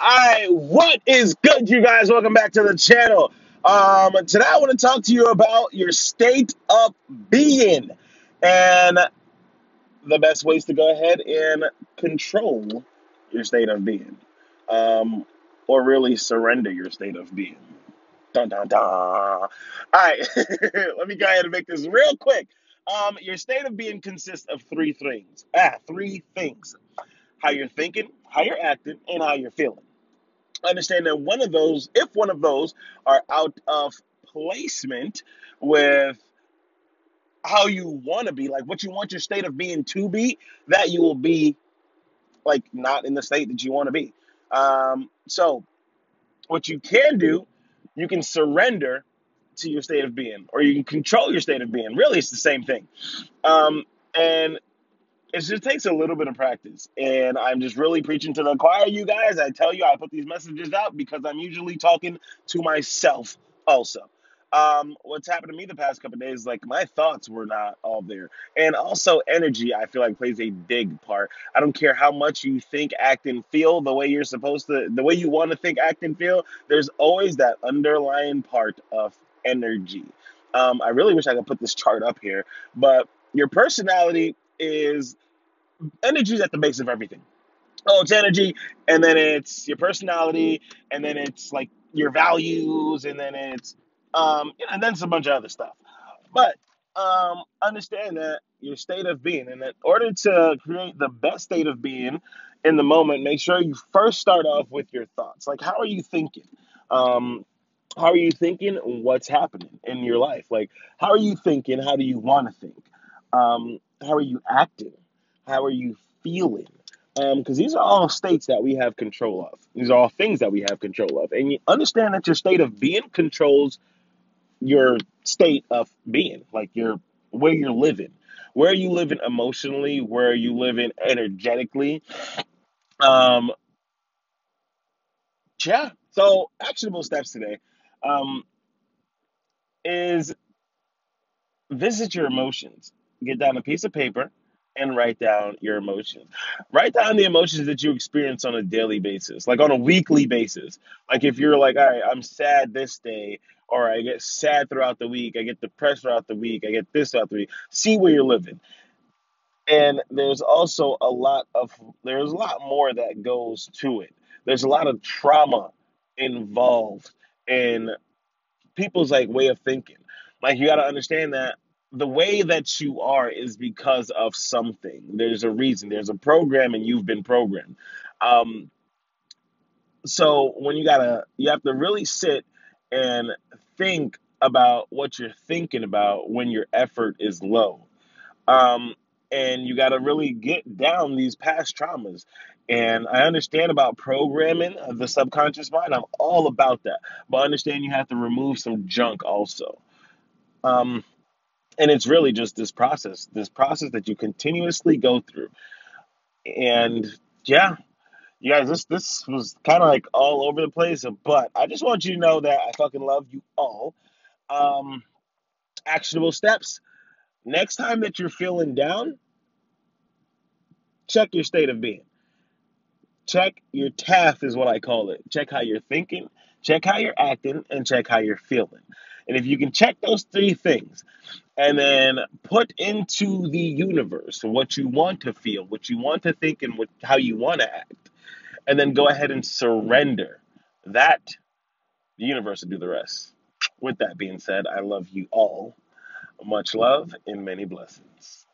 Alright, what is good, you guys? Welcome back to the channel. Um, today I want to talk to you about your state of being and the best ways to go ahead and control your state of being, um, or really surrender your state of being. Dun dun dun. All right, let me go ahead and make this real quick. Um, your state of being consists of three things. Ah, three things: how you're thinking, how you're acting, and how you're feeling understand that one of those, if one of those are out of placement with how you want to be, like what you want your state of being to be, that you will be like not in the state that you want to be. Um, so, what you can do, you can surrender to your state of being, or you can control your state of being. Really, it's the same thing. Um, and it just takes a little bit of practice. And I'm just really preaching to the choir, you guys. I tell you, I put these messages out because I'm usually talking to myself also. Um, what's happened to me the past couple days, like my thoughts were not all there. And also energy, I feel like plays a big part. I don't care how much you think, act, and feel the way you're supposed to, the way you want to think, act, and feel, there's always that underlying part of energy. Um, I really wish I could put this chart up here, but your personality is energy is at the base of everything. Oh, it's energy, and then it's your personality, and then it's like your values, and then it's um, and then it's a bunch of other stuff. But um, understand that your state of being, and in order to create the best state of being in the moment, make sure you first start off with your thoughts. Like, how are you thinking? Um, how are you thinking? What's happening in your life? Like, how are you thinking? How do you want to think? Um, how are you acting? How are you feeling? Because these are all states that we have control of. These are all things that we have control of. And you understand that your state of being controls your state of being, like your where you're living. Where are you living emotionally? Where are you living energetically? Um, yeah. So actionable steps today um, is visit your emotions. Get down a piece of paper and write down your emotions. Write down the emotions that you experience on a daily basis, like on a weekly basis. Like if you're like, all right, I'm sad this day, or I get sad throughout the week, I get depressed throughout the week, I get this throughout the week. See where you're living. And there's also a lot of there's a lot more that goes to it. There's a lot of trauma involved in people's like way of thinking. Like you got to understand that the way that you are is because of something. There's a reason. There's a program, and you've been programmed. Um, so when you gotta, you have to really sit and think about what you're thinking about when your effort is low. Um, and you got to really get down these past traumas. And I understand about programming of the subconscious mind. I'm all about that. But understand you have to remove some junk also. Um, and it's really just this process, this process that you continuously go through. And yeah, you guys, this this was kind of like all over the place, but I just want you to know that I fucking love you all. Um, actionable steps. Next time that you're feeling down, check your state of being. Check your TAF is what I call it. Check how you're thinking, check how you're acting, and check how you're feeling. And if you can check those three things and then put into the universe what you want to feel, what you want to think, and what, how you want to act, and then go ahead and surrender that, the universe will do the rest. With that being said, I love you all. Much love and many blessings.